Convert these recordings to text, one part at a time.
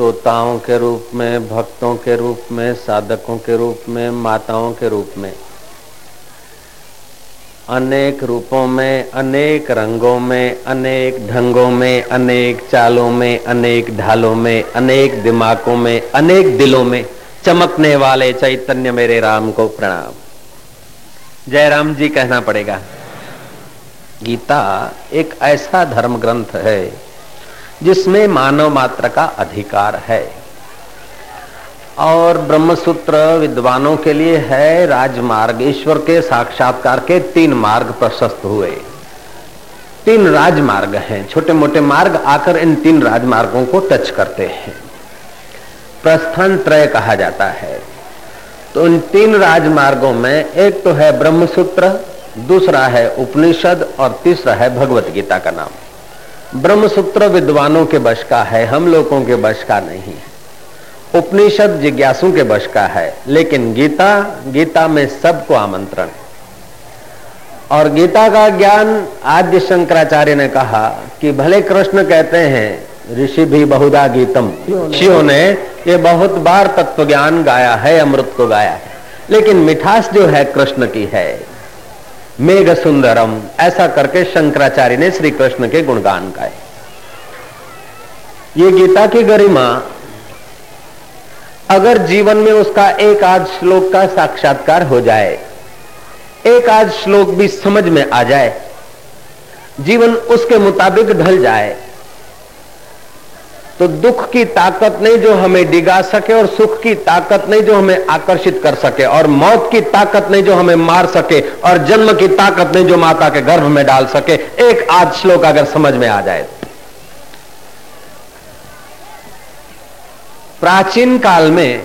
श्रोताओं के रूप में, भक्तों के रूप में, साधकों के रूप में, माताओं के रूप में। अनेक रूपों में, अनेक रंगों में, अनेक ढंगों में, अनेक चालों में, अनेक ढालों में, अनेक दिमागों में, अनेक दिलों में चमकने वाले चैतन्य मेरे राम को प्रणाम। जय राम जी, कहना पड़ेगा, गीता एक ऐसा धर्म ग्रंथ है जिसमें मानव मात्र का अधिकार है। और ब्रह्मसूत्र विद्वानों के लिए है राजमार्ग ईश्वर के साक्षात्कार के तीन मार्ग प्रशस्त हुए। तीन राजमार्ग हैं। छोटे मोटे मार्ग आकर इन तीन राजमार्गों को टच करते हैं। प्रस्थान त्रय कहा जाता है। तो इन तीन राजमार्गों में एक तो है ब्रह्मसूत्र, दूसरा है उपनिषद और तीसरा है भगवत गीता का नाम। ब्रह्मसूत्र विद्वानों के बश का है, हम लोगों के बश का नहीं है। उपनिषद जिज्ञासु के बश का है, लेकिन गीता गीता में सबको आमंत्रण और गीता का ज्ञान आद्य शंकराचार्य ने कहा कि भले कृष्ण कहते हैं, ऋषि भी बहुधा गीतम। ऋषियों ने ये बहुत बार तत्व ज्ञान गाया है, अमृत को गाया है। लेकिन मिठास जो है, कृष्ण की है मेघ सुंदरम ऐसा करके शंकराचार्य ने श्री कृष्ण के गुणगान गाए। ये गीता की गरिमा, अगर जीवन में उसका एक आध श्लोक का साक्षात्कार हो जाए, एक आध श्लोक भी समझ में आ जाए, जीवन उसके मुताबिक ढल जाए तो दुख की ताकत नहीं जो हमें डिगा सके और सुख की ताकत नहीं जो हमें आकर्षित कर सके और मौत की ताकत नहीं जो हमें मार सके और जन्म की ताकत नहीं जो माता के गर्भ में डाल सके। एक आध श्लोक अगर समझ में आ जाए। प्राचीन काल में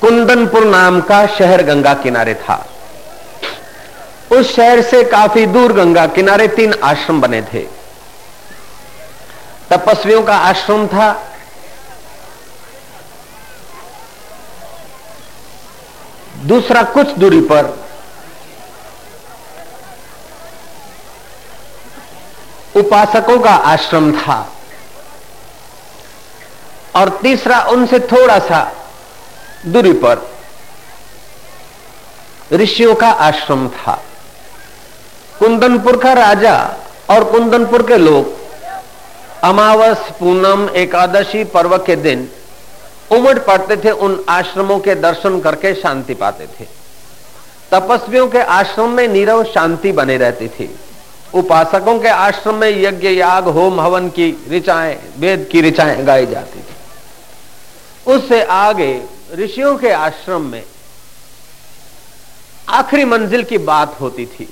कुंदनपुर नाम का शहर गंगा किनारे था। उस शहर से काफ़ी दूर गंगा किनारे तीन आश्रम बने थे। तपस्वियों का आश्रम था। दूसरा कुछ दूरी पर उपासकों का आश्रम था। और तीसरा उनसे थोड़ा सा दूरी पर ऋषियों का आश्रम था। कुंदनपुर का राजा और कुंदनपुर के लोग अमावस, पूनम, एकादशी पर्व के दिन उमड़ पड़ते थे उन आश्रमों के दर्शन करके शांति पाते थे। तपस्वियों के आश्रम में नीरव शांति बने रहती थी। उपासकों के आश्रम में यज्ञ, याग, होम, हवन की ऋचाएँ, वेद की ऋचाएँ गाई जाती थी। उससे आगे ऋषियों के आश्रम में आखिरी मंजिल की बात होती थी।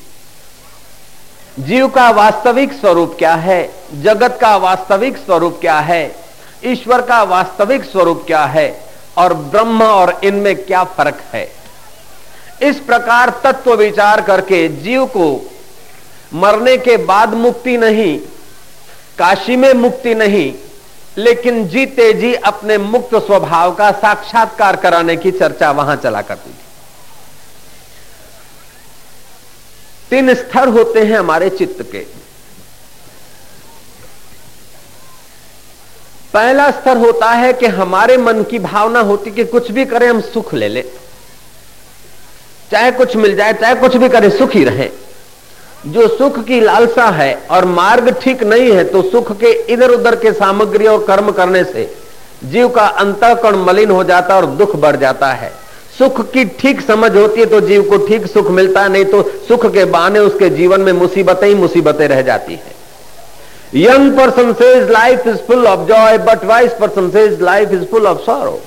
जीव का वास्तविक स्वरूप क्या है? जगत का वास्तविक स्वरूप क्या है? ईश्वर का वास्तविक स्वरूप क्या है? और ब्रह्म और इनमें क्या फ़र्क है? इस प्रकार तत्व विचार करके जीव को मरने के बाद मुक्ति नहीं, काशी में मुक्ति नहीं, लेकिन जीते जी अपने मुक्त स्वभाव का साक्षात्कार कराने की चर्चा वहाँ चला करती थी। तीन स्तर होते हैं हमारे चित्त के। पहला स्तर होता है कि हमारे मन की भावना होती कि कुछ भी करें, हम सुख ले ले। चाहे कुछ मिल जाए, चाहे कुछ भी करें, सुख रहे। जो सुख की लालसा है और मार्ग ठीक नहीं है तो सुख के इधर उधर के सामग्री और कर्म करने से जीव का अंतकरण मलिन हो जाता और दुख बढ़ जाता है। सुख की ठीक समझ होती है तो जीव को ठीक सुख मिलता है, नहीं तो सुख के बहाने उसके जीवन में मुसीबतें ही मुसीबतें रह जाती है। Young person says life is full of joy but wise person says life is full of sorrow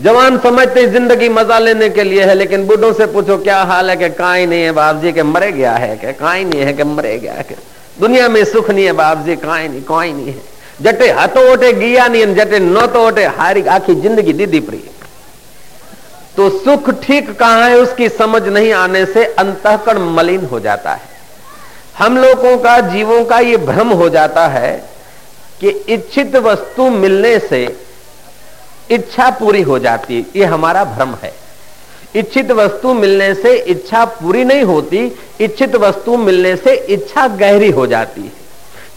जवान समझते ज़िंदगी मज़ा लेने के लिए है, लेकिन बुढ़ों से पूछो क्या हाल है कि कहा ही नहीं है बाप जी के मरे गया है कि कहा ही नहीं है कि मरे गया है दुनिया में सुख नहीं है बाप जी कहा ही नहीं, कोई नहीं है। जटे हतो ओटे, गिया नहीं, जटे न तो ओटे, हारी आखी ज़िंदगी दीदी प्रिय तो सुख ठीक कहाँ है उसकी समझ नहीं आने से अंतकरण मलिन हो जाता है। हम लोगों का, जीवों का ये भ्रम हो जाता है कि इच्छित वस्तु मिलने से इच्छा पूरी हो जाती है ये हमारा भ्रम है। इच्छित वस्तु मिलने से इच्छा पूरी नहीं होती, इच्छित वस्तु मिलने से इच्छा गहरी हो जाती है।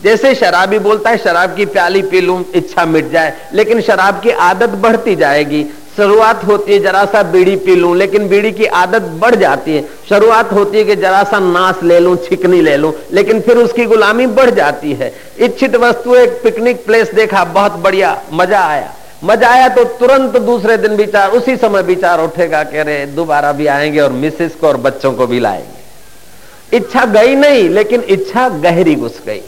जैसे शराबी बोलता है, शराब की प्याली पी लूँ, इच्छा मिट जाए, लेकिन शराब की आदत बढ़ती जाएगी शुरुआत होती है, जरा सा बीड़ी पी लूँ, लेकिन बीड़ी की आदत बढ़ जाती है। शुरुआत होती है कि जरा सा नाश ले लूँ, छिकनी ले लूँ, लेकिन फिर उसकी गुलामी बढ़ जाती है। इच्छित वस्तु, एक पिकनिक प्लेस देखा, बहुत बढ़िया, मज़ा आया। मज़ा आया तो तुरंत दूसरे दिन विचार, उसी समय विचार उठेगा कह रहे दोबारा भी आएँगे और मिसेस को और बच्चों को भी लाएँगे। इच्छा गई नहीं, लेकिन इच्छा गहरी घुस गई।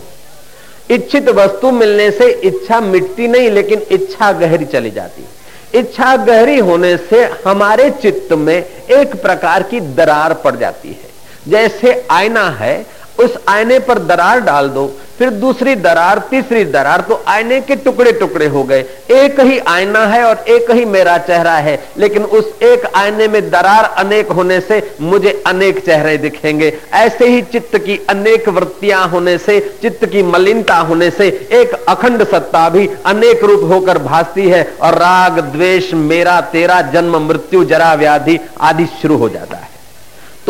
इच्छित वस्तु मिलने से इच्छा मिटती नहीं, लेकिन इच्छा गहरी चली जाती। है इच्छा गहरी होने से हमारे चित्त में एक प्रकार की दरार पड़ जाती है। जैसे आईना है उस आईने पर दरार डाल दो, फिर दूसरी दरार, तीसरी दरार तो आईने के टुकड़े टुकड़े हो गए। एक ही आईना है और एक ही मेरा चेहरा है, लेकिन उस एक आईने में दरार अनेक होने से मुझे अनेक चेहरे दिखेंगे। ऐसे ही चित्त की अनेक वृत्तियाँ होने से, चित्त की मलिनता होने से एक अखंड सत्ता भी अनेक रूप होकर भासती है, और राग, द्वेष, मेरा, तेरा, जन्म, मृत्यु, जरा, व्याधि आदि शुरू हो जाता है।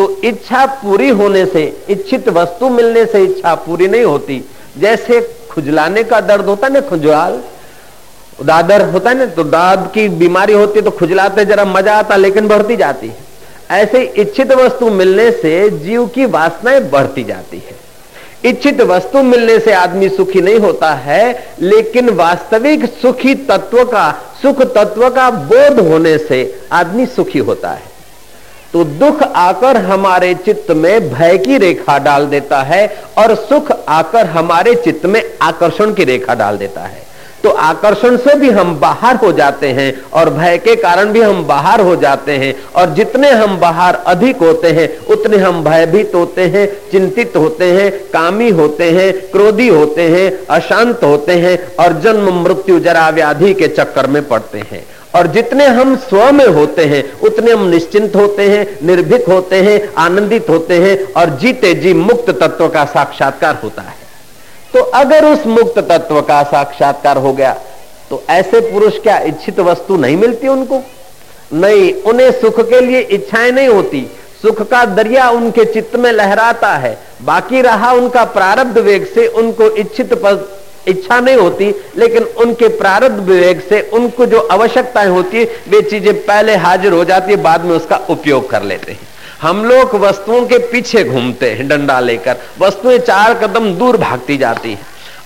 तो इच्छा पूरी होने से, इच्छित वस्तु मिलने से इच्छा पूरी नहीं होती। जैसे खुजलाने का दर्द होता है ना, खुजलाल? दादर होता है ना तो दाद की बीमारी होती है तो खुजलाते, जरा मज़ा आता, लेकिन बढ़ती जाती है। ऐसे इच्छित वस्तु मिलने से जीव की वासनाएँ बढ़ती जाती है। इच्छित वस्तु मिलने से आदमी सुखी नहीं होता है, लेकिन वास्तविक सुखी तत्व का, सुख तत्व का बोध होने से आदमी सुखी होता है। तो दुख आकर हमारे चित्त में भय की रेखा डाल देता है और सुख आकर हमारे चित्त में आकर्षण की रेखा डाल देता है। तो आकर्षण से भी हम बाहर हो जाते हैं और भय के कारण भी हम बाहर हो जाते हैं और जितने हम बाहर अधिक होते हैं, उतने हम भयभीत होते हैं, चिंतित होते हैं, कामी होते हैं, क्रोधी होते हैं, अशांत होते हैं और जन्म, मृत्यु, जरा, व्याधि के चक्कर में पड़ते हैं। और जितने हम स्व में होते हैं, उतने हम निश्चिंत होते हैं, निर्भीक होते हैं, आनंदित होते हैं और जीते जी मुक्त तत्व का साक्षात्कार होता है। तो अगर उस मुक्त तत्व का साक्षात्कार हो गया तो ऐसे पुरुष क्या इच्छित वस्तु नहीं मिलती उनको? नहीं, उन्हें सुख के लिए इच्छाएँ नहीं होती। सुख का दरिया उनके चित्त में लहराता है। बाकी रहा उनका प्रारब्ध वेग से उनको इच्छित इच्छा नहीं होती, लेकिन उनके प्रारब्ध विवेक से उनको जो आवश्यकताएँ होती है, वे चीज़ें पहले हाजिर हो जाती है, बाद में उसका उपयोग कर लेते हैं। हम लोग वस्तुओं के पीछे घूमते हैं, डंडा लेकर। वस्तुएँ चार कदम दूर भागती जाती है।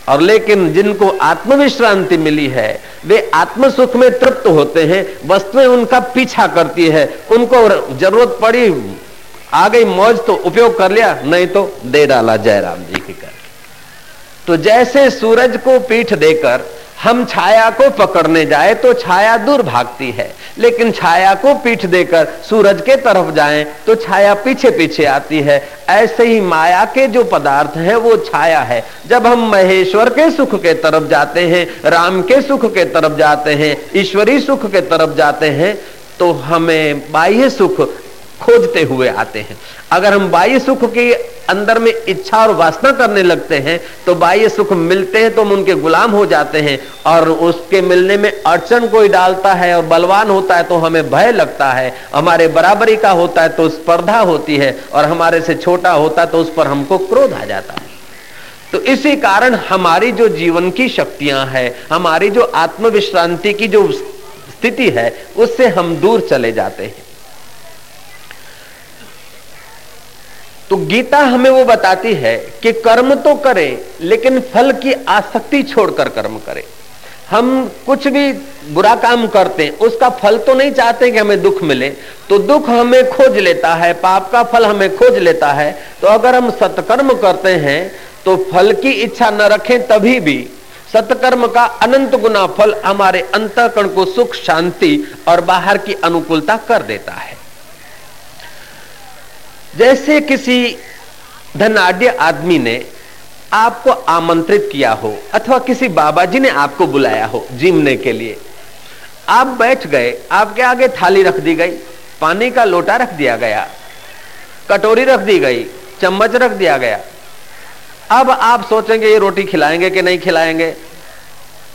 और लेकिन जिनको आत्मविश्रांति मिली है, वे आत्म सुख में तृप्त होते हैं, वस्तुएँ उनका पीछा करती है। उनको ज़रूरत पड़ी, आ गई मौज तो उपयोग कर लिया, नहीं तो दे डाला जयराम जी। तो जैसे सूरज को पीठ देकर हम छाया को पकड़ने जाए तो छाया दूर भागती है। लेकिन छाया को पीठ देकर सूरज के तरफ़ जाए तो छाया पीछे पीछे आती है। ऐसे ही माया के जो पदार्थ हैं, वो छाया है। जब हम महेश्वर के सुख के तरफ़ जाते हैं, राम के सुख के तरफ़ जाते हैं, ईश्वरी सुख के तरफ़ जाते हैं तो हमें बाह्य सुख खोजते हुए आते हैं। अगर हम बाह्य सुख के अंदर में इच्छा और वासना करने लगते हैं तो बाह्य सुख मिलते हैं तो हम उनके गुलाम हो जाते हैं। और उसके मिलने में अड़चन कोई डालता है और बलवान होता है तो हमें भय लगता है। हमारे बराबरी का होता है तो स्पर्धा होती है और हमारे से छोटा होता है तो उस पर हमको क्रोध आ जाता है। तो इसी कारण हमारी जो जीवन की शक्तियाँ हैं, हमारी जो आत्मविश्रांति की जो स्थिति है, उससे हम दूर चले जाते हैं। तो गीता हमें वो बताती है कि कर्म तो करें, लेकिन फल की आसक्ति छोड़कर कर्म करें। हम कुछ भी बुरा काम करते हैं, उसका फल तो नहीं चाहते कि हमें दुख मिले तो दुख हमें खोज लेता है, पाप का फल हमें खोज लेता है। तो अगर हम सत्कर्म करते हैं तो फल की इच्छा न रखें तभी भी। सत्कर्म का अनंत गुना फल हमारे अंतकरण को सुख, शांति और बाहर की अनुकूलता कर देता है। जैसे किसी धनाढ़ आदमी ने आपको आमंत्रित किया हो, अथवा किसी बाबा जी ने आपको बुलाया हो जिमने के लिए, आप बैठ गए, आपके आगे थाली रख दी गई, पानी का लोटा रख दिया गया, कटोरी रख दी गई, चम्मच रख दिया गया। अब आप सोचेंगे, ये रोटी खिलाएँगे कि नहीं खिलाएँगे?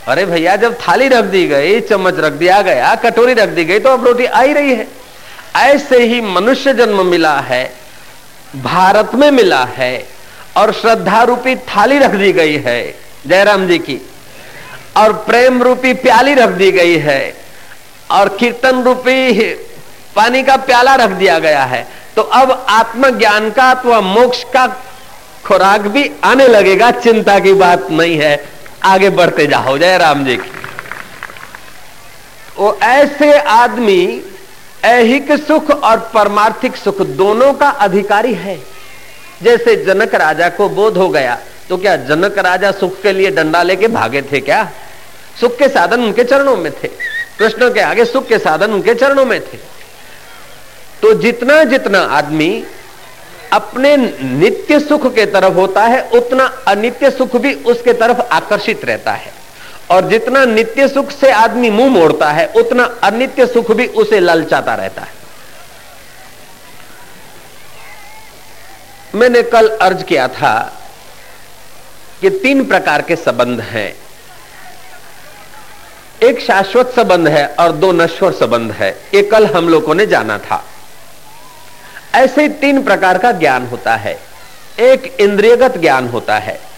अरे भैया, जब थाली रख दी गई, चम्मच रख दिया गया, कटोरी रख दी गई तो अब रोटी आ ही रही है। ऐसे ही मनुष्य जन्म मिला है भारत में मिला है और श्रद्धा रूपी थाली रख दी गई है, जयराम जी की। और प्रेम रूपी प्याली रख दी गई है और कीर्तन रूपी पानी का प्याला रख दिया गया है। तो अब आत्मज्ञान का अथवा मोक्ष का खुराक भी आने लगेगा, चिंता की बात नहीं है। आगे बढ़ते जाओ जय राम जी की। वो ऐसे आदमी ऐहिक सुख और परमार्थिक सुख दोनों का अधिकारी है। जैसे जनक राजा को बोध हो गया तो क्या जनक राजा सुख के लिए डंडा लेके भागे थे क्या? सुख के साधन उनके चरणों में थे। कृष्ण के आगे सुख के साधन उनके चरणों में थे। तो जितना जितना आदमी अपने नित्य सुख के तरफ़ होता है, उतना अनित्य सुख भी उसके तरफ़ आकर्षित रहता है। और जितना नित्य सुख से आदमी मुँह मोड़ता है, उतना अनित्य सुख भी उसे ललचाता रहता है। मैंने कल अर्ज़ किया था कि तीन प्रकार के संबंध हैं। एक शाश्वत संबंध है और दो नश्वर संबंध है। ये कल हम लोगों ने जाना था। ऐसे तीन प्रकार का ज्ञान होता है। एक इंद्रियगत ज्ञान होता है।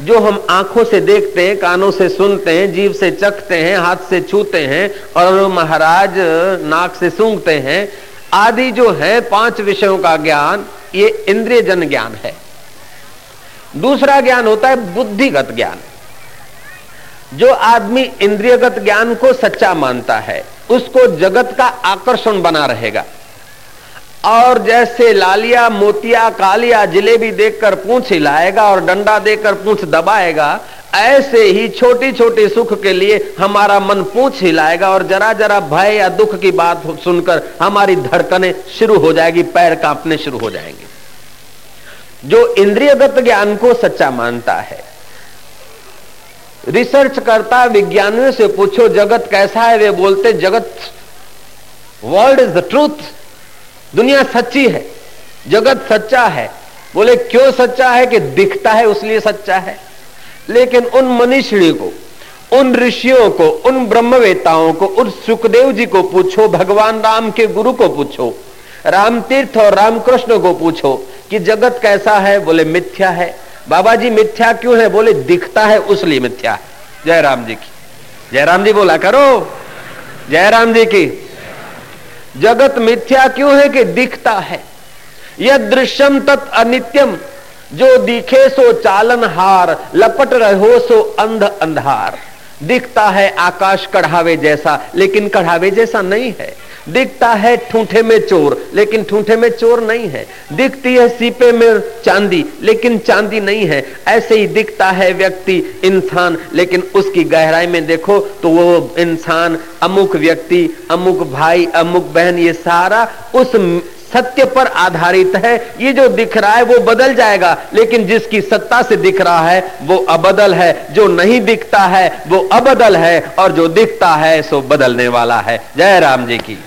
जो हम आँखों से देखते हैं, कानों से सुनते हैं जीव से चखते हैं, हाथ से छूते हैं और महाराज नाक से सूंघते हैं, आदि जो है पाँच विषयों का ज्ञान, ये इंद्रिय जन ज्ञान है। दूसरा ज्ञान होता है बुद्धिगत ज्ञान। जो आदमी इंद्रियगत ज्ञान को सच्चा मानता है, उसको जगत का आकर्षण बना रहेगा। और जैसे लालिया, मोतिया, कालिया जिलेबी देखकर पूछ हिलाएगा और डंडा देकर पूछ दबाएगा, ऐसे ही छोटी छोटी सुख के लिए हमारा मन पूछ हिलाएगा और जरा जरा भय या दुख की बात सुनकर हमारी धड़कने शुरू हो जाएगी, पैर कांपने शुरू हो जाएँगे। जो इंद्रियगत ज्ञान को सच्चा मानता है, रिसर्च करता, विज्ञानियों से पूछो, जगत कैसा है? वे बोलते, जगत वर्ल्ड इज़ द ट्रूथ दुनिया सच्ची है, जगत सच्चा है। बोले, क्यों सच्चा है कि दिखता है उसलिए सच्चा है? लेकिन उन मनीषिणी को, उन ऋषियों को, उन ब्रह्मवेताओं को, उन सुखदेव जी को पूछो, भगवान राम के गुरु को पूछो, राम तीर्थ और रामकृष्ण को पूछो कि जगत कैसा है? बोले, मिथ्या है। बाबा जी, मिथ्या क्यों है? बोले, दिखता है उसलिए मिथ्या है। जय राम जी की। जय राम जी बोला करो। जय राम जी की। जगत मिथ्या क्यों है कि दिखता है? यह दृश्यम तत् अनित्यम। जो दिखे सो चालन हार लपट रहो सो अंध अंधार। दिखता है आकाश कढ़ावे जैसा, लेकिन कढ़ावे जैसा नहीं है। दिखता है ठूठे में चोर, लेकिन ठूठे में चोर नहीं है। दिखती है सीपे में चांदी, लेकिन चांदी नहीं है। ऐसे ही दिखता है व्यक्ति इंसान, लेकिन उसकी गहराई में देखो तो वो इंसान, अमुक व्यक्ति, अमुक भाई, अमुक बहन, ये सारा उस सत्य पर आधारित है। ये जो दिख रहा है वो बदल जाएगा, लेकिन जिसकी सत्ता से दिख रहा है वो अबदल है। जो नहीं दिखता है वो अबदल है, और जो दिखता है सो बदलने वाला है। जय राम जी की।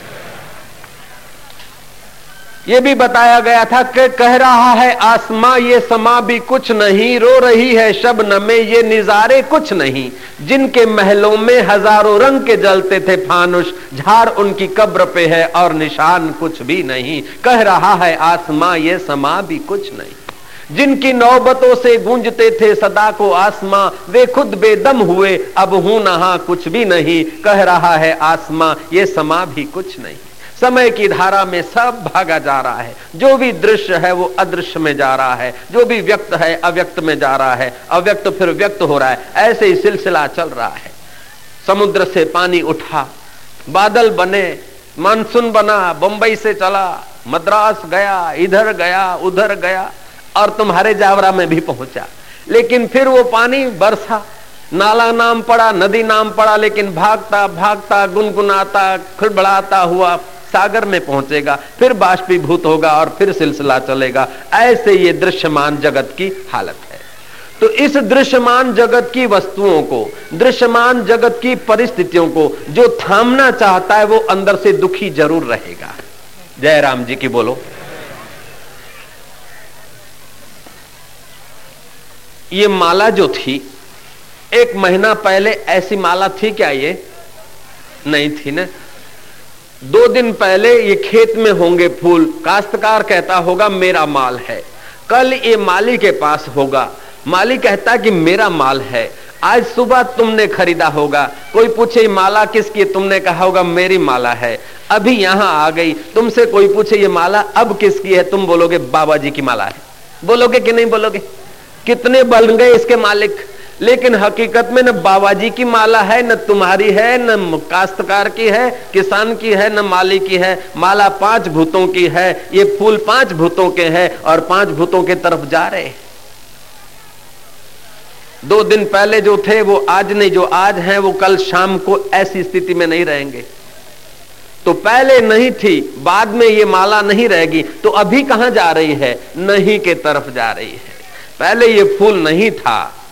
ये भी बताया गया था कि कह रहा है, आसमां ये समा भी कुछ नहीं, रो रही है शबन में ये निजारे कुछ नहीं। जिनके महलों में हज़ारों रंग के जलते थे फानुष झाड़ उनकी कब्र पे है और निशान कुछ भी नहीं। कह रहा है, आसमां ये समा भी कुछ नहीं। जिनकी नौबतों से गूंजते थे सदा को आसमां, वे खुद बेदम हुए, अब हूँ नहा कुछ भी नहीं। कह रहा है, आसमां ये समा भी कुछ नहीं। समय की धारा में सब भागा जा रहा है। जो भी दृश्य है, वो अदृश्य में जा रहा है। जो भी व्यक्त है, अव्यक्त में जा रहा है। अव्यक्त फिर व्यक्त हो रहा है। ऐसे ही सिलसिला चल रहा है। समुद्र से पानी उठा, बादल बने, मानसून बना, बंबई से चला, मद्रास गया, इधर गया, उधर गया, और तुम्हारे जावरा में भी पहुँचा। लेकिन फिर वो पानी बरसा। नाला नाम पड़ा, नदी नाम पड़ा, लेकिन भागता भागता, गुनगुनाता, खिड़बड़ाता हुआ सागर में पहुंचेगा, फिर बाष्पीभूत होगा और फिर सिलसिला चलेगा। ऐसे ये दृश्यमान जगत की हालत है। तो इस दृश्यमान जगत की वस्तुओं को, दृश्यमान जगत की परिस्थितियों को, जो थामना चाहता है, वो अंदर से दुखी ज़रूर रहेगा। जय राम जी की बोलो। ये माला जो थी, एक महीना पहले ऐसी माला थी क्या ये? नहीं थी ना? दो दिन पहले ये खेत में होंगे फूल। काश्तकार कहता होगा, मेरा माल है। कल ये माली के पास होगा। माली कहता कि, मेरा माल है। आज सुबह तुमने खरीदा होगा। कोई पूछे माला किसकी तुमने कहा होगा, मेरी माला है। अभी यहाँ आ गई। तुमसे कोई पूछे, ये माला अब किसकी है? तुम बोलोगे, बाबा जी की माला है। बोलोगे कि नहीं बोलोगे? कितने बन गए इसके मालिक? लेकिन हकीकत में न बाबा जी की माला है, न तुम्हारी है, न काश्तकार की है, किसान की है, न माली की है। माला पाँच भूतों की है, ये फूल पाँच भूतों के हैं और पाँच भूतों के तरफ़ जा रहे दो दिन पहले जो थे, वो आज नहीं, जो आज हैं, वो कल शाम को ऐसी स्थिति में नहीं रहेंगे। तो पहले नहीं थी, बाद में ये माला नहीं रहेगी तो अभी कहाँ जा रही है? नहीं के तरफ़ जा रही है। पहले ये फूल नहीं था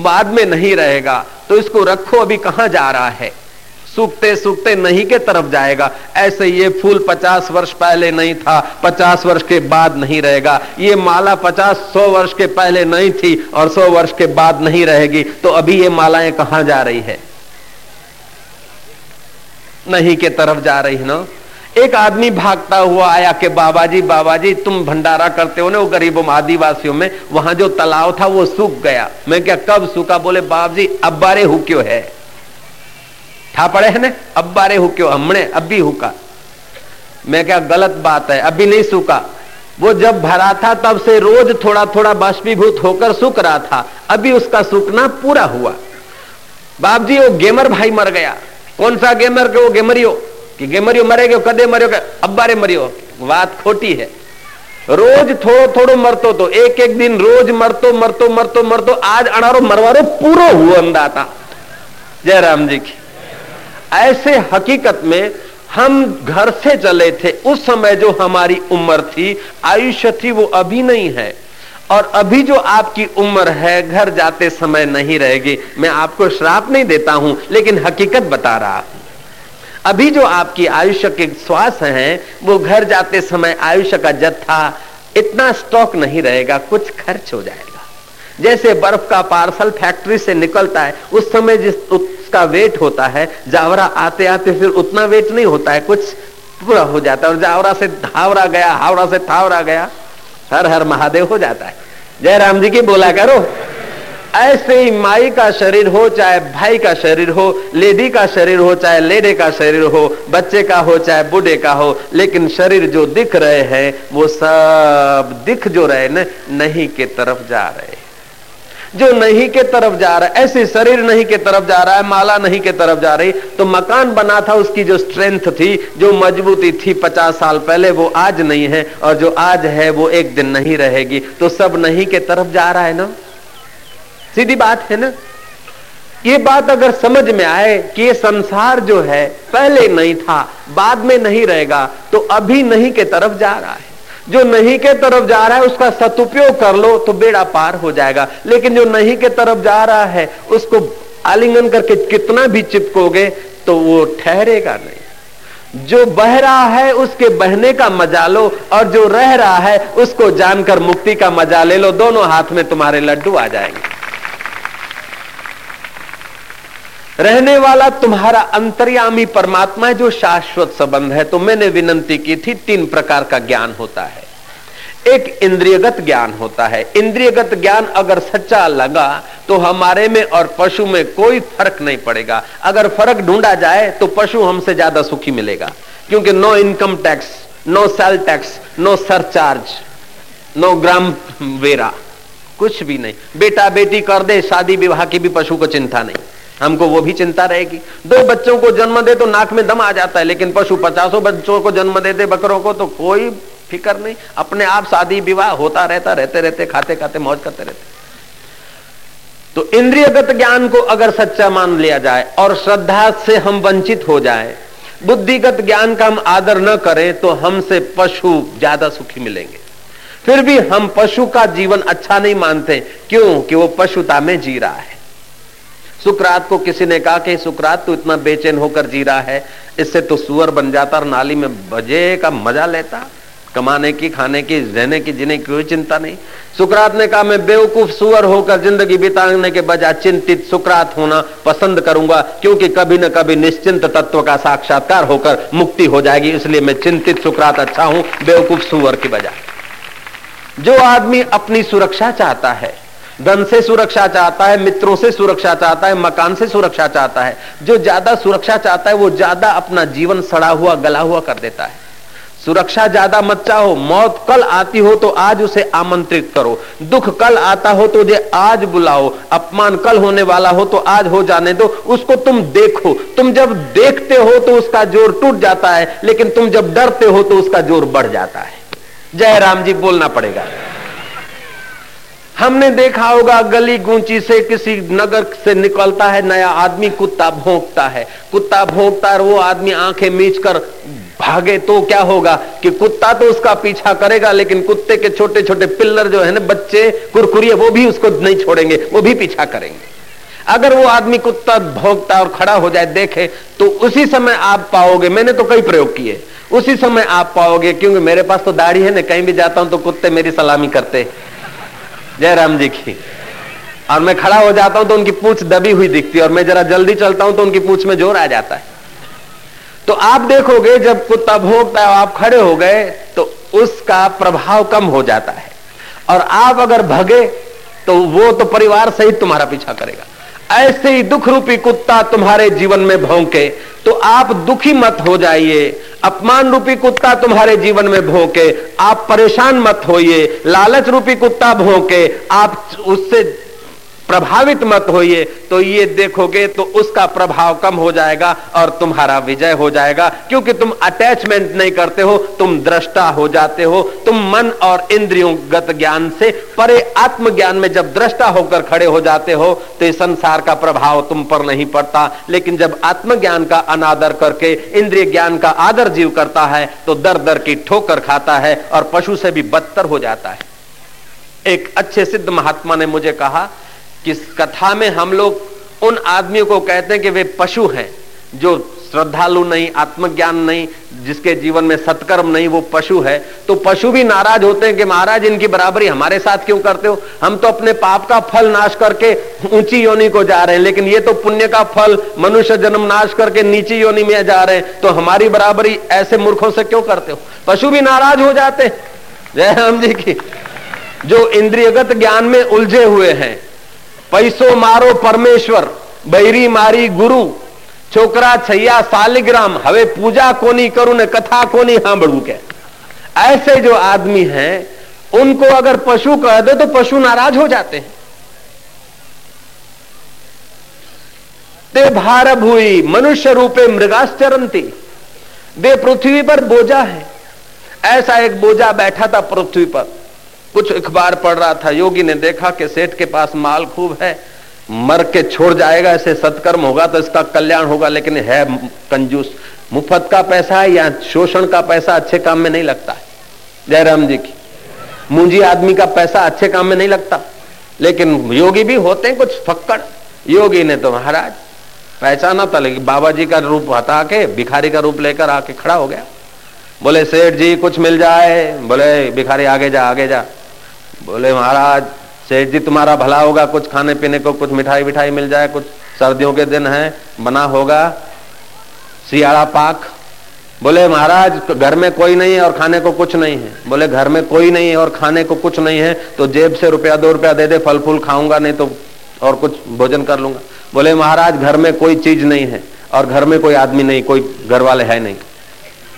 बाद में नहीं रहेगा तो इसको रखो, अभी कहाँ जा रहा है? सूखते सूखते नहीं के तरफ़ जाएगा। ऐसे ये फूल पचास वर्ष पहले नहीं था, पचास वर्ष के बाद नहीं रहेगा। ये माला पचास, सौ वर्ष के पहले नहीं थी और सौ वर्ष के बाद नहीं रहेगी तो अभी ये मालाएँ कहाँ जा रही है? नहीं के तरफ़ जा रही ना? एक आदमी भागता हुआ आया कि बाबा जी बाबा जी तुम भंडारा करते हो ना वो गरीबों, आदिवासियों में, वहाँ जो तालाब था वो सूख गया। मैं क्या कब सूखा? बोले बाबा जी अब बारे हुक्यो है? ठा पड़े है ना? अब बारे हुक्यो हमने अब भी हुका। मैं क्या गलत बात है? अभी नहीं सूखा। वो जब भरा था, तब से रोज थोड़ा थोड़ा बाष्पीभूत होकर सूख रहा था। अभी उसका सूखना पूरा हुआ। बाप जी वो गेमर भाई मर गया। कौन सा गेमर? के वो गेमरियो। कि गेमरियो मरेगे, कदे मरियो अब्बारे मरियो। बात खोटी है। रोज थोड़ो थोड़ो मरतो तो एक एक दिन रोज मरतो मरतो मरतो मरतो, आज अनारो मरवारो पूरो हुआ अंदाता। जय राम जी की। ऐसे हकीकत में हम घर से चले थे, उस समय जो हमारी उम्र थी, आयुष्य थी, वो अभी नहीं है। और अभी जो आपकी उम्र है, घर जाते समय नहीं रहेगी। मैं आपको श्राप नहीं देता हूँ, लेकिन हकीकत बता रहा हूँ। अभी जो आपकी आयुष्य के श्वास हैं, वो घर जाते समय आयुष्य का जत्था इतना स्टॉक नहीं रहेगा, कुछ खर्च हो जाएगा। जैसे बर्फ़ का पार्सल फैक्ट्री से निकलता है, उस समय जिस उसका वेट होता है, जावरा आते आते फिर उतना वेट नहीं होता है, कुछ पूरा हो जाता है और जावरा से धावरा गया, हावड़ा से थावरा गया, हर हर महादेव हो जाता है। जय राम जी की बोला करो ऐसे ही माई का शरीर हो, चाहे भाई का शरीर हो, लेडी का शरीर हो, चाहे लेडे का शरीर हो, बच्चे का हो, चाहे बूढ़े का हो, लेकिन शरीर जो दिख रहे हैं, वो सब दिख जो रहे न नहीं के तरफ़ जा रहे जो नहीं के तरफ़ जा रहा है ऐसे शरीर नहीं के तरफ़ जा रहा है, माला नहीं के तरफ़ जा रही तो मकान बना था, उसकी जो स्ट्रेंथ थी, जो मजबूती थी पचास साल पहले, वो आज नहीं है, और जो आज है, वो एक दिन नहीं रहेगी। तो सब नहीं के तरफ़ जा रहा है ना? सीधी बात है ना? ये बात अगर समझ में आए कि ये संसार जो है, पहले नहीं था, बाद में नहीं रहेगा तो अभी नहीं के तरफ़ जा रहा है। जो नहीं के तरफ़ जा रहा है, उसका सदुपयोग कर लो तो बेड़ा पार हो जाएगा। लेकिन जो नहीं के तरफ़ जा रहा है, उसको आलिंगन करके कितना भी चिपकोगे तो वो ठहरेगा नहीं। जो बह रहा है, उसके बहने का मज़ा लो, और जो रह रहा है, उसको जानकर मुक्ति का मज़ा ले लो। दोनों हाथ में तुम्हारे लड्डू आ जाएँगे। रहने वाला तुम्हारा अंतर्यामी परमात्मा है, जो शाश्वत संबंध है। तो मैंने विनंती की थी, तीन प्रकार का ज्ञान होता है। एक इंद्रियगत ज्ञान होता है। इंद्रियगत ज्ञान अगर सच्चा लगा तो हमारे में और पशु में कोई फ़र्क नहीं पड़ेगा। अगर फ़र्क ढूंढा जाए तो पशु हमसे ज़्यादा सुखी मिलेगा। क्योंकि no income tax, no sale tax, no surcharge, no ग्राम वेरा। कुछ भी नहीं। बेटा बेटी कर दे शादी विवाह की भी पशु को चिंता नहीं। हमको वो भी चिंता रहेगी। दो बच्चों को जन्म दे तो नाक में दम आ जाता है, लेकिन पशु पचासों बच्चों को जन्म दे दे बकरों को तो कोई फ़िक्र नहीं। अपने आप शादी विवाह होता रहता, रहते रहते, खाते खाते, मौज करते रहते। तो इंद्रियगत ज्ञान को अगर सच्चा मान लिया जाए और श्रद्धा से हम वंचित हो जाए, बुद्धिगत ज्ञान का हम आदर न करें तो हमसे पशु ज़्यादा सुखी मिलेंगे। फिर भी हम पशु का जीवन अच्छा नहीं मानते। क्यों? कि वो पशुता में जी रहा है। सुकरात को किसी ने कहा कि सुकरात तो इतना बेचैन होकर जी रहा है, इससे तो सुअर बन जाता और नाली में बजे का मज़ा लेता। कमाने की, खाने की, रहने की जिन्हें कोई चिंता नहीं। सुकरात ने कहा, मैं बेवकूफ़ सुअर होकर ज़िंदगी बिताने के बजाय चिंतित सुकरात होना पसंद करूँगा, क्योंकि कभी न कभी निश्चिंत तत्व का साक्षात्कार होकर मुक्ति हो जाएगी, इसलिए मैं चिंतित सुकरात अच्छा हूँ, बेवकूफ़ सुअर की बजाय। जो आदमी अपनी सुरक्षा चाहता है धन से सुरक्षा चाहता है, मित्रों से सुरक्षा चाहता है, मकान से सुरक्षा चाहता है। जो ज़्यादा सुरक्षा चाहता है, वो ज़्यादा अपना जीवन सड़ा हुआ, गला हुआ कर देता है। सुरक्षा ज़्यादा मत चाहो, मौत कल आती हो तो आज उसे आमंत्रित करो। दुख कल आता हो तो आज बुलाओ, अपमान कल होने वाला हो तो आज हो जाने दो। उसको तुम देखो, तुम जब देखते हो तो उसका ज़ोर टूट जाता है, लेकिन तुम जब डरते हो तो उसका ज़ोर बढ़ जाता है। जय राम जी, बोलना पड़ेगा। हमने देखा होगा, गली गूंची से किसी नगर से निकलता है, नया आदमी कुत्ता भोंकता है। कुत्ता भोंकता है वो आदमी आँखें मीच कर भागे तो क्या होगा कि कुत्ता तो उसका पीछा करेगा, लेकिन कुत्ते के छोटे छोटे पिल्लर जो है ना, बच्चे, कुरकुरिए, वो भी उसको नहीं छोड़ेंगे, वो भी पीछा करेंगे। अगर वो आदमी कुत्ता भोगता और खड़ा हो जाए, देखे तो उसी समय आप पाओगे, मैंने तो कई प्रयोग किए, उसी समय आप पाओगे, क्योंकि मेरे पास तो दाढ़ी है ना, कहीं भी जाता हूँ तो कुत्ते मेरी सलामी करते। जय राम जी की। और मैं खड़ा हो जाता हूँ तो उनकी पूछ दबी हुई दिखती है, और मैं जरा जल्दी चलता हूँ तो उनकी पूछ में ज़ोर आ जाता है। तो आप देखोगे, जब कुत्ता भोगता है आप खड़े हो गए तो उसका प्रभाव कम हो जाता है। और आप अगर भगे तो वो तो परिवार सहित तुम्हारा पीछा करेगा। ऐसे ही दुख रूपी कुत्ता तुम्हारे जीवन में भोंके तो आप दुखी मत हो जाइए। अपमान रूपी कुत्ता तुम्हारे जीवन में भोंके, आप परेशान मत होइए। लालच रूपी कुत्ता भोंके, आप उससे प्रभावित मत होइए। तो ये देखोगे तो उसका प्रभाव कम हो जाएगा और तुम्हारा विजय हो जाएगा। क्योंकि तुम अटैचमेंट नहीं करते हो, तुम दृष्टा हो जाते हो। तुम मन और इंद्रियों गत ज्ञान से परे आत्म ज्ञान में जब दृष्टा होकर खड़े हो जाते हो तो इस संसार का प्रभाव तुम पर नहीं पड़ता। लेकिन जब आत्मज्ञान का अनादर करके इंद्रिय ज्ञान का आदर जीव करता है तो दर दर की ठोकर खाता है और पशु से भी बदतर हो जाता है। एक अच्छे सिद्ध महात्मा ने मुझे कहा किस कथा में हम लोग उन आदमियों को कहते हैं कि वे पशु हैं, जो श्रद्धालु नहीं, आत्मज्ञान नहीं, जिसके जीवन में सत्कर्म नहीं, वो पशु है। तो पशु भी नाराज़ होते हैं कि महाराज, इनकी बराबरी हमारे साथ क्यों करते हो? हम तो अपने पाप का फल नाश करके ऊँची योनि को जा रहे हैं, लेकिन ये तो पुण्य का फल मनुष्य जन्म नाश करके नीची योनि में जा रहे हैं। तो हमारी बराबरी ऐसे मूर्खों से क्यों करते हो? पशु भी नाराज़ हो जाते जय राम जी की। जो इंद्रियगत ज्ञान में उलझे हुए हैं પૈસો મારો પરમેશ્વર બૈરી મારી ગુરુ छोकरा छैया सालिग्राम हवे पूजा कोनी करूं ने कथा कोनी सांभू के ऐसे जो आदमी हैं उनको अगर पशु कह दे तो पशु नाराज हो जाते हैं ते भार भूई मनुष्य रूपे मृगाश्चरंती वे पृथ्वी पर बोझा है ऐसा एक बोझा बैठा था पृथ्वी पर कुछ अखबार पढ़ रहा था, योगी ने देखा कि सेठ के पास माल खूब है, मर के छोड़ जाएगा, ऐसे सत्कर्म होगा तो इसका कल्याण होगा, लेकिन है कंजूस। मुफ़्त का पैसा है या शोषण का पैसा अच्छे काम में नहीं लगता? जयराम जी की। मुंजी आदमी का पैसा अच्छे काम में नहीं लगता। लेकिन योगी भी होते हैं कुछ फक्कड़। योगी ने तो महाराज, पहचाना था, लेकिन बाबा जी का रूप हटा के, भिखारी का रूप लेकर आके खड़ा हो गया। बोले, सेठ जी, कुछ मिल जाए? बोले, भिखारी, आगे जा आगे जा। बोले, महाराज, सेठ जी, तुम्हारा भला होगा। कुछ खाने पीने को कुछ मिठाई विठाई मिल जाए, कुछ सर्दियों के दिन है, बना होगा। सियाड़ा पाक। बोले, महाराज, घर में कोई नहीं है और खाने को कुछ नहीं है। बोले, घर में कोई नहीं है और खाने को कुछ नहीं है तो जेब से रुपया, दो रुपया दे दे, फल फूल खाऊँगा, नहीं तो और कुछ भोजन कर लूँगा। बोले, महाराज, घर में कोई चीज़ नहीं है और घर में कोई आदमी नहीं, कोई घर वाले है नहीं।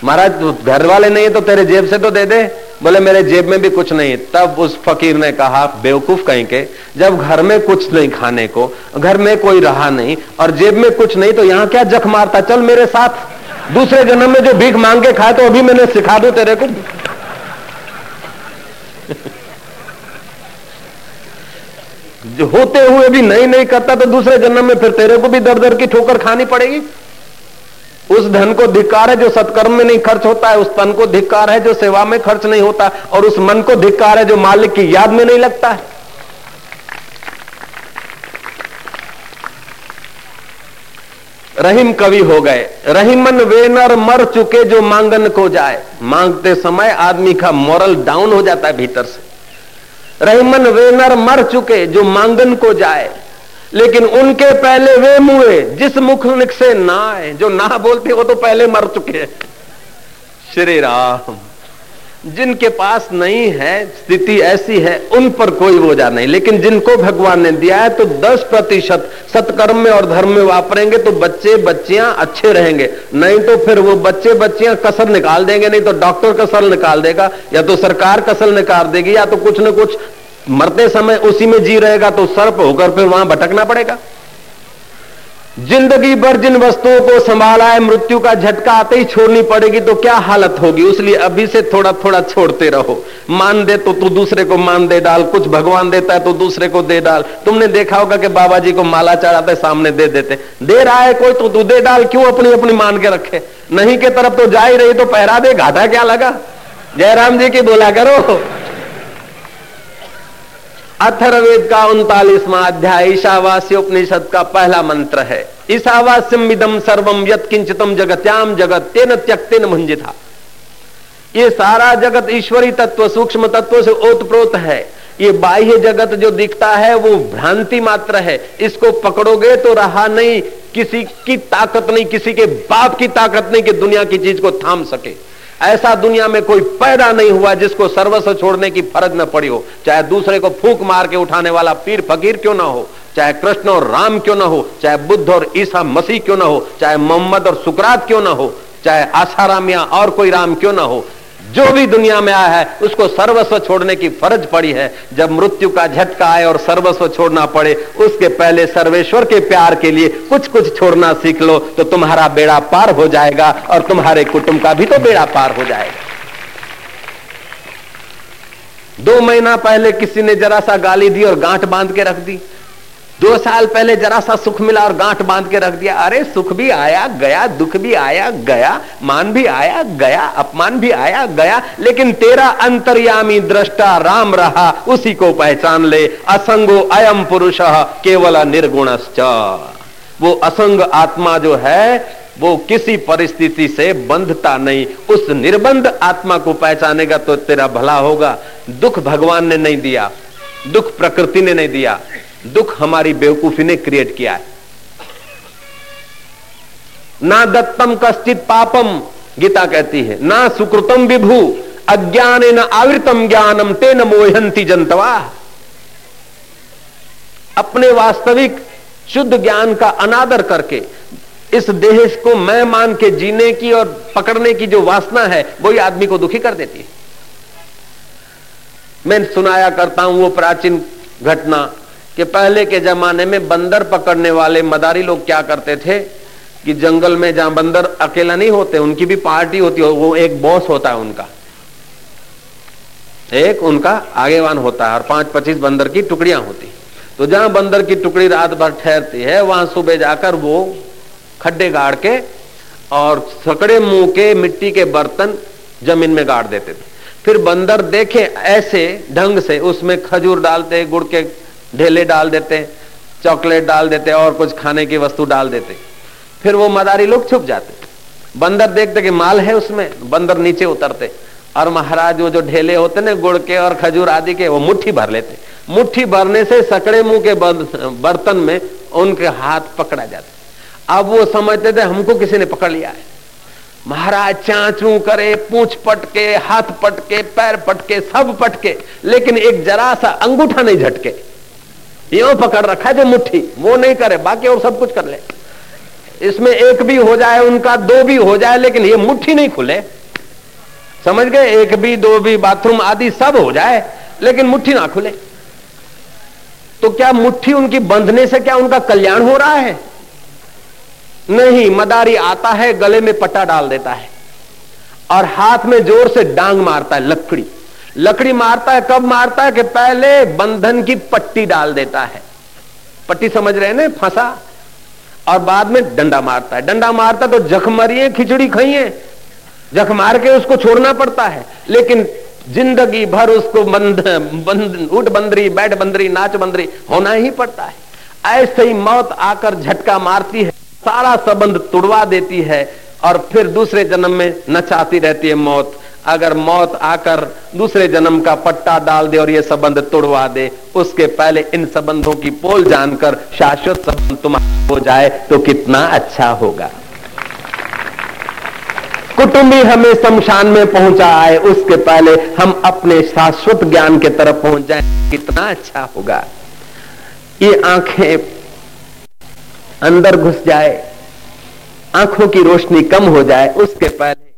महाराज घर वाले नहीं है तो तेरे जेब से तो दे दे। बोले, मेरे जेब में भी कुछ नहीं। तब उस फकीर ने कहा, बेवकूफ़ कहीं के, जब घर में कुछ नहीं खाने को, घर में कोई रहा नहीं और जेब में कुछ नहीं तो यहाँ क्या जख मारता? चल मेरे साथ। दूसरे जन्म में जो भीख मांग के खाए तो अभी मैंने सिखा दू तेरे को। जो होते हुए भी नहीं नहीं करता तो दूसरे जन्म में फिर तेरे को भी दर दर की ठोकर खानी पड़ेगी। उस धन को धिक्कार है जो सत्कर्म में नहीं खर्च होता है, उस तन को धिक्कार है जो सेवा में खर्च नहीं होता और उस मन को धिक्कार है जो मालिक की याद में नहीं लगता है। रहीम कवि हो गए। रहीमन वेनर मर चुके जो मांगन को जाए। मांगते समय आदमी का मॉरल डाउन हो जाता है भीतर से। रहीमन वेनर मर चुके जो मांगन को जाए। लेकिन उनके पहले वे मुए जिस मुख से ना आए। जो ना बोलते, वो तो पहले मर चुके हैं। श्री राम, जिनके पास नहीं है, स्थिति ऐसी है, उन पर कोई बोझा नहीं। लेकिन जिनको भगवान ने दिया है तो 10 प्रतिशत सत्कर्म में और धर्म में वापरेंगे तो बच्चे बच्चियाँ अच्छे रहेंगे। नहीं तो फिर वो बच्चे बच्चियाँ कसर निकाल देंगे, नहीं तो डॉक्टर कसर निकाल देगा, या तो सरकार कसर निकाल देगी, या तो कुछ न कुछ मरते समय उसी में जी रहेगा तो सर्प होकर फिर वहाँ भटकना पड़ेगा। ज़िंदगी भर जिन वस्तुओं को संभाला है, मृत्यु का झटका आते ही छोड़नी पड़ेगी तो क्या हालत होगी? उसलिए अभी से थोड़ा थोड़ा छोड़ते रहो। मान दे तो तू दूसरे को मान दे डाल, कुछ भगवान देता है तो दूसरे को दे डाल। तुमने देखा होगा कि बाबा जी को माला चढ़ाते सामने दे देते। दे रहा है कोई तो तू दे डाल, क्यों अपनी अपनी मान के रखे? नहीं के तरफ़ तो जा ही रही तो पहरा दे, घाटा क्या लगा? जयराम जी की बोला करो। अथर्वेद का उनतालीसवा अध्याय ईशावास्य उपनिषद का पहला मंत्र है। ईशावास्यम इदम सर्वम यत किंचितम जगत्याम जगत, तेन त्यक्तेन मुंजिता ये सारा जगत ईश्वरी तत्व, सूक्ष्म तत्व से ओतप्रोत है। ये बाह्य जगत जो दिखता है, वो भ्रांति मात्र है। इसको पकड़ोगे तो रहा नहीं, किसी की ताकत नहीं, किसी के बाप की ताकत नहीं कि दुनिया की चीज़ को थाम सके। ऐसा दुनिया में कोई पैदा नहीं हुआ जिसको सर्वस्व छोड़ने की फ़र्ज़ न पड़ी हो। चाहे दूसरे को फूक मार के उठाने वाला पीर फकीर क्यों ना हो, चाहे कृष्ण और राम क्यों ना हो, चाहे बुद्ध और ईसा मसीह क्यों ना हो, चाहे मोहम्मद और सुकरात क्यों ना हो, चाहे आसाराम या और कोई राम क्यों ना हो जो भी दुनिया में आया है, उसको सर्वस्व छोड़ने की फ़र्ज़ पड़ी है। जब मृत्यु का झटका आए और सर्वस्व छोड़ना पड़े, उसके पहले सर्वेश्वर के प्यार के लिए कुछ कुछ छोड़ना सीख लो तो तुम्हारा बेड़ा पार हो जाएगा और तुम्हारे कुटुंब का भी तो बेड़ा पार हो जाएगा। दो महीना पहले किसी ने जरा सा गाली दी और गांठ बाँध के रख दी। दो साल पहले जरा सा सुख मिला और गांठ बाँध के रख दिया। अरे, सुख भी आया, गया, दुख भी आया, गया, मान भी आया, गया, अपमान भी आया, गया, लेकिन तेरा अंतर्यामी दृष्टा राम रहा, उसी को पहचान ले। असंगो अयम पुरुष, केवल निर्गुणश्च। वो असंग आत्मा जो है, वो किसी परिस्थिति से बंधता नहीं। उस निर्बंध आत्मा को पहचानेगा तो तेरा भला होगा। दुख भगवान ने नहीं दिया, दुख प्रकृति ने नहीं दिया। दुख हमारी बेवकूफ़ी ने क्रिएट किया है। ना दत्तम कश्चित पापम, गीता कहती है, ना सुकृतम विभु, अज्ञान न आवृतम ज्ञानम, तेन मोहंती जनतवा। अपने वास्तविक शुद्ध ज्ञान का अनादर करके, इस देह को मैं मान के जीने की और पकड़ने की जो वासना है, वही आदमी को दुखी कर देती है। मैं सुनाया करता हूँ वो प्राचीन घटना कि पहले के जमाने में बंदर पकड़ने वाले मदारी लोग क्या करते थे कि जंगल में जहाँ बंदर अकेला नहीं होते, उनकी भी पार्टी होती है वो एक बॉस होता है उनका। एक उनका आगेवान होता है और पाँच पच्चीस बंदर की टुकड़ियाँ होती। तो जहाँ बंदर की टुकड़ी रात भर ठहरती है, वहाँ सुबह जाकर वो खड्डे गाड़ के और सकड़े मुँह के, मिट्टी के बर्तन ज़मीन में गाड़ देते थे। फिर बंदर देखे ऐसे ढंग से, उसमें खजूर डालते, गुड़ के ढेले डाल देते, चॉकलेट डाल देते और कुछ खाने की वस्तु डाल देते। फिर वो मदारी लोग छुप जाते। बंदर देखते कि माल है उसमें, बंदर नीचे उतरते। और महाराज वो जो ढेले होते ना, गुड़ के और खजूर आदि के, वो मुट्ठी भर लेते। मुट्ठी भरने से सकड़े मुँह के बर्तन में उनके हाथ पकड़ा जाते। अब वो समझते थे, हमको किसी ने पकड़ लिया है। महाराज चाचू करे, पूछ पटके, हाथ पटके, पैर पटके, सब पटके, लेकिन एक जरा सा अंगूठा नहीं झटके। यो पकड़ रखा है जो मुट्ठी, वो नहीं करे, बाकी और सब कुछ कर ले। इसमें एक भी हो जाए, उनका दो भी हो जाए, लेकिन ये मुट्ठी नहीं खुले। समझ गए? एक भी, दो भी, बाथरूम आदि सब हो जाए, लेकिन मुट्ठी ना खुले। तो क्या मुट्ठी उनकी बंधने से क्या उनका कल्याण हो रहा है? नहीं, मदारी आता है, गले में पट्टा डाल देता है। और हाथ में ज़ोर से डांग मारता है, लकड़ी। लकड़ी मारता है, कब मारता है कि पहले बंधन की पट्टी डाल देता है। पट्टी समझ रहे ना? फंसा। और बाद में डंडा मारता है। डंडा मारता तो जख मरिए खिचड़ी खाइए जख मार के उसको छोड़ना पड़ता है। लेकिन ज़िंदगी भर उसको बंद बंद उठ बंदरी बैठ बंदरी नाच बंदरी होना ही पड़ता है। ऐसे ही मौत आकर झटका मारती है, सारा संबंध तुड़वा देती है और फिर दूसरे जन्म में नचाती रहती है मौत। अगर मौत आकर दूसरे जन्म का पट्टा डाल दे और ये संबंध तोड़वा दे, उसके पहले इन संबंधों की पोल जानकर शाश्वत संबंध तुम्हारा हो जाए तो कितना अच्छा होगा। कुटुंबी हमें शमशान में पहुँचा आए, उसके पहले हम अपने शाश्वत ज्ञान के तरफ़ पहुँच जाए, कितना अच्छा होगा। ये आँखें अंदर घुस जाए, आँखों की रोशनी कम हो जाए, उसके पहले